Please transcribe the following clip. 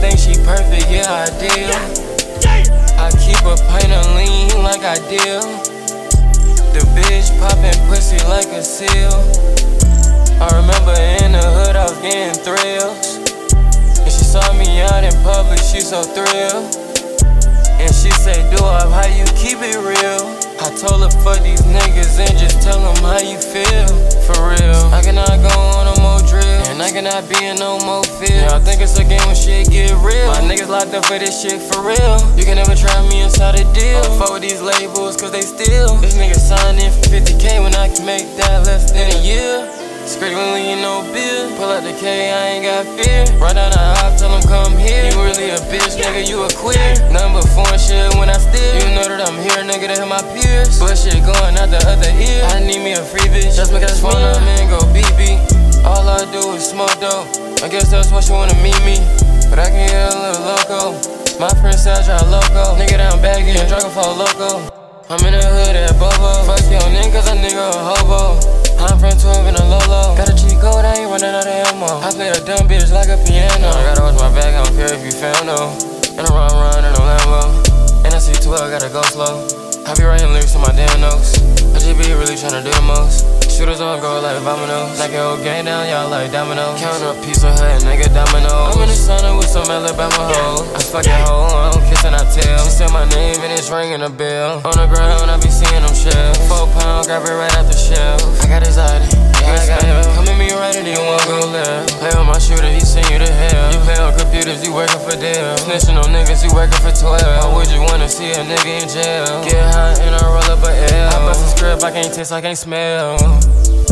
think she perfect, yeah, I deal. I keep a pint of lean like I deal. The bitch poppin' pussy like a seal. I remember in the hood, I was getting thrills. And she saw me out in public, she so thrilled. And she say, Do up, how you keep it real? I told her, fuck these niggas and just tell them how you feel. For real. I cannot go And I be in no more fear. Y'all think it's a game when shit get real. My niggas locked up for this shit for real. You can never try me inside a deal. I fuck with these labels cause they steal. This nigga signed in for 50k when I can make that less than a year. Screaming when you no bill. Pull out the K, I ain't got fear. Run down the hop, tell him come here. You really a bitch, nigga, you a queer. Nothing but foreign shit when I steal. You know that I'm here, nigga, to hit my peers. But shit going out the other ear. I need me a free bitch. Just because phone up and go beep. All I do is smoke dope. I guess that's what she wanna meet me. But I can get a little loco. My friend said I loco. Nigga down bad getting drunk for loco. I'm in the hood at Bobo. Fuck your nigga, cause a nigga a hobo. I'm from 12 in a Lolo. Got a cheat code, I ain't running out of ammo. I play a dumb bitch like a piano. I gotta watch my back, I don't care if you found no. In a run, run, in a Lambo. And I see 12, gotta go slow. I be writing lyrics in my damn notes. I just be really tryna do the most. Shooters on go like dominoes. Like a whole gang down, y'all like dominoes. Count up piece of her, nigga domino. I'm in the sauna with some Alabama hoes. I fucking hoe, I'm kissing her tail. She said my name and it's ringing a bell. On the ground, I be seeing them shells. Four pound, grab it right out the shelf. I got anxiety, yeah, I got help. Come at me right and you won't go left. Play with my shooter, he send you to hell. You play on computers, you working for Dell. Snitching on niggas, you working for 12. Why would you wanna see a nigga in jail? Script, I can't taste, I can't smell.